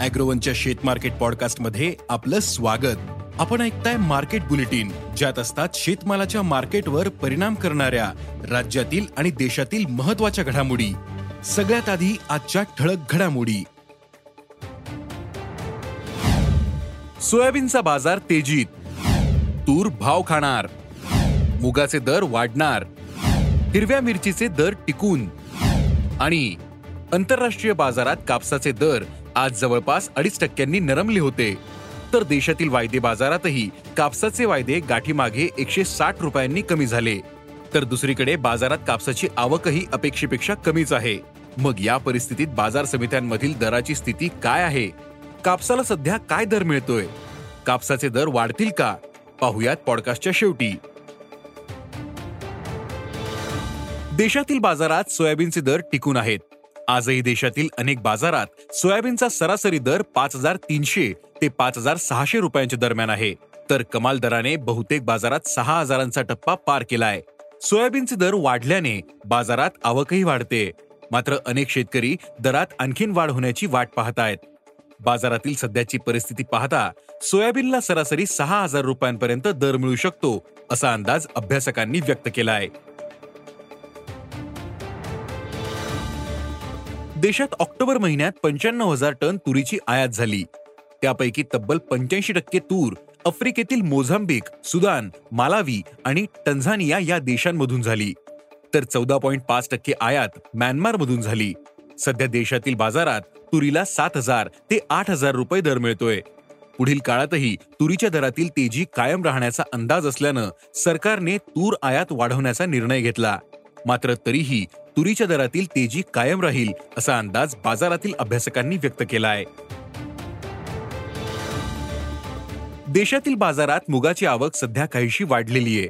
अॅग्रोवनच्या शेत मार्केट पॉडकास्टमध्ये आपलं स्वागत. आपण ऐकताय मार्केट बुलेटिन ज्यात असतात शेतमालाच्या मार्केटवर परिणाम करणाऱ्या राज्यातील आणि देशातील महत्त्वाच्या घडामोडी. सगळ्यात आधी आजच्या ठळक घडामोडी. सोयाबीनचा बाजार तेजीत. तूर भाव खाणार. मुगाचे दर वाढणार. हिरव्या मिरचीचे दर टिकून. आणि आंतरराष्ट्रीय बाजारात कापसाचे दर आज जवळपास अडीच टक्क्यांनी नरमले होते. तर देशातील वायदे बाजारातही कापसाचे वायदे गाठीमागे एकशे साठ रुपयांनी कमी झाले. तर दुसरीकडे बाजारात कापसाची आवकही अपेक्षेपेक्षा कमीच आहे. मग या परिस्थितीत बाजार समित्यांमधील दराची स्थिती काय आहे? कापसाला सध्या काय दर मिळतोय? कापसाचे दर वाढतील का? पाहुयात पॉडकास्टच्या शेवटी. देशातील बाजारात सोयाबीनचे दर टिकून आहेत. आजही देशातील अनेक बाजारात सोयाबीनचा सरासरी दर पाच हजार तीनशे ते पाच हजार सहाशे रुपयांच्या दरम्यान आहे. तर कमाल दराने बहुतेक बाजारात सहा हजारांचा टप्पा पार केलाय. सोयाबीनचे दर वाढल्याने बाजारात आवकही वाढते. मात्र अनेक शेतकरी दरात आणखीन वाढ होण्याची वाट पाहतायत. बाजारातील सध्याची परिस्थिती पाहता सोयाबीनला सरासरी सहा हजार रुपयांपर्यंत दर मिळू शकतो असा अंदाज अभ्यासकांनी व्यक्त केला आहे देशात ऑक्टोबर महिन्यात पंच्याण्णव हजार टन तुरीची आयात झाली. त्यापैकी तब्बल पंच्याऐंशी टक्के तूर आफ्रिकेतील मोझांबिक सुदान मालावी आणि टंझानिया या देशांमधून झाली. तर चौदा पॉईंट पाच टक्के आयात म्यानमारमधून झाली. सध्या देशातील बाजारात तुरीला सात हजार ते आठ हजार रुपये दर मिळतोय. पुढील काळातही तुरीच्या दरातील तेजी कायम राहण्याचा अंदाज असल्यानं सरकारने तूर आयात वाढवण्याचा निर्णय घेतला. मात्र तरीही तुरीच्या दरातील तेजी कायम राहील असा अंदाज बाजारातील अभ्यासकांनी व्यक्त केला आहे देशातील बाजारात मुगाची आवक सध्या काहीशी वाढलेली आहे.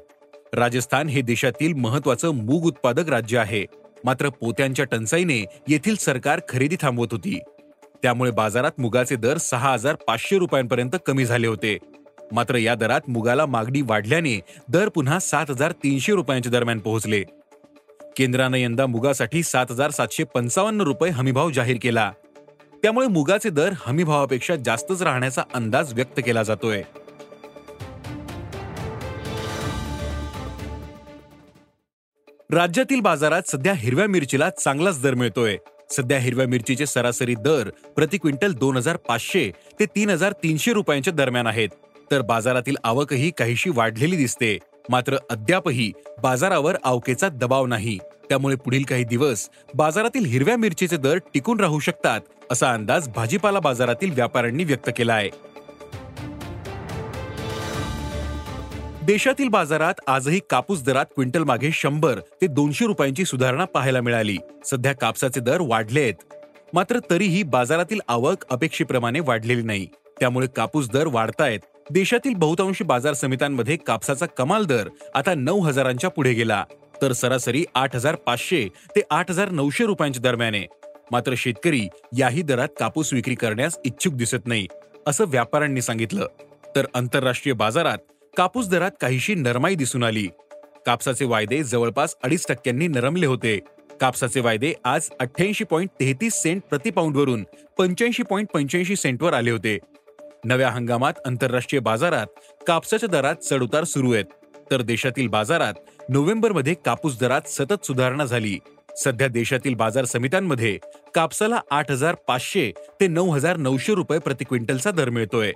राजस्थान हे देशातील महत्वाचं मूग उत्पादक राज्य आहे. मात्र पोत्यांच्या टंचाईने येथील सरकार खरेदी थांबवत होती. त्यामुळे बाजारात मुगाचे दर सहा हजार पाचशे रुपयांपर्यंत कमी झाले होते. मात्र या दरात मुगाला मागणी वाढल्याने दर पुन्हा सात हजार तीनशे रुपयांच्या दरम्यान पोहोचले. केंद्रानं यंदा मुगासाठी सात हजार सातशे पंचावन्न रुपये हमीभाव जाहीर केला. त्यामुळे मुगाचे दर हमीभावापेक्षा जास्तच राहण्याचा अंदाज व्यक्त केला जातोय. राज्यातील बाजारात सध्या हिरव्या मिरचीला चांगलाच दर मिळतोय. सध्या हिरव्या मिरचीचे सरासरी दर प्रति क्विंटल दोन हजार पाचशे ते तीन हजार तीनशे रुपयांच्या दरम्यान आहेत. तर बाजारातील आवकही काहीशी वाढलेली दिसते. मात्र अद्यापही बाजारावर आवकेचा दबाव नाही. त्यामुळे पुढील काही दिवस बाजारातील हिरव्या मिरचीचे दर टिकून राहू शकतात असा अंदाज भाजीपाला बाजारातील व्यापाऱ्यांनी व्यक्त केला आहे देशातील बाजारात आजही कापूस दरात क्विंटल मागे शंभर ते दोनशे रुपयांची सुधारणा पाहायला मिळाली. सध्या कापसाचे दर वाढले आहेत मात्र तरीही बाजारातील आवक अपेक्षेप्रमाणे वाढलेली नाही. त्यामुळे कापूस दर वाढतायत देशातील बहुतांशी बाजार समित्यांमध्ये कापसाचा कमाल दर आता नऊ हजारांच्या पुढे गेला तर सरासरी आठ हजार पाचशे ते आठ हजार नऊशे रुपयांच्या दरम्यान. आहे मात्र शेतकरी याही दरात कापूस विक्री करण्यास इच्छुक दिसत नाही असं व्यापाऱ्यांनी सांगितलं. तर आंतरराष्ट्रीय बाजारात कापूस दरात काहीशी नरमाई दिसून आली. कापसाचे वायदे जवळपास अडीच टक्क्यांनी नरमले होते. कापसाचे वायदे आज अठ्ठ्याऐंशी पॉईंट तेहतीस सेंट प्रति पाऊंडवरून पंच्याऐंशी पॉईंट पंच्याऐंशी सेंटवर आले होते. नव्या हंगामात आंतरराष्ट्रीय बाजारात कापसाच्या दरात चढउतार सुरू आहेत. तर देशातील बाजारात नोव्हेंबरमध्ये कापूस दरात सतत सुधारणा झाली. सध्या देशातील बाजार समित्यांमध्ये कापसाला आठ हजार पाचशे ते नऊ हजार नऊशे रुपये प्रति क्विंटलचा दर मिळतोय.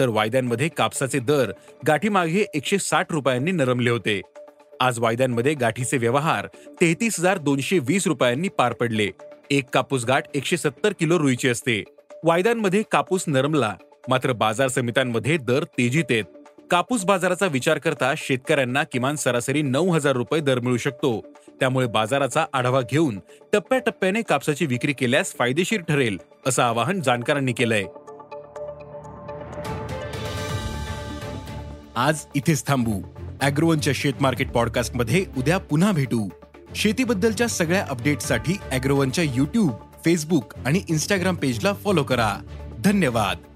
तर वायद्यांमध्ये कापसाचे दर गाठीमागे एकशे साठ रुपयांनी नरमले होते. आज वायद्यांमध्ये गाठीचे व्यवहार तेहतीस हजार दोनशे वीस रुपयांनी पार पडले. एक कापूस गाठ एकशे सत्तर किलो रुईची असते. वायद्यांमध्ये कापूस नरमला मात्र बाजार समित्यांमध्ये दर तेजीत आहेत. कापूस बाजाराचा विचार करता शेतकऱ्यांना किमान सरासरी नऊ हजार रुपये दर मिळू शकतो. त्यामुळे बाजाराचा आढावा घेऊन टप्प्याटप्प्याने कापसाची विक्री केल्यास फायदेशीर ठरेल असं आवाहन जाणकारांनी केलंय. आज इथेच थांबू. अॅग्रोवनच्या शेत मार्केट पॉडकास्टमध्ये उद्या पुन्हा भेटू. शेतीबद्दलच्या सगळ्या अपडेट्ससाठी अॅग्रोवनच्या युट्यूब फेसबुक आणि इन्स्टाग्राम पेजला फॉलो करा. धन्यवाद.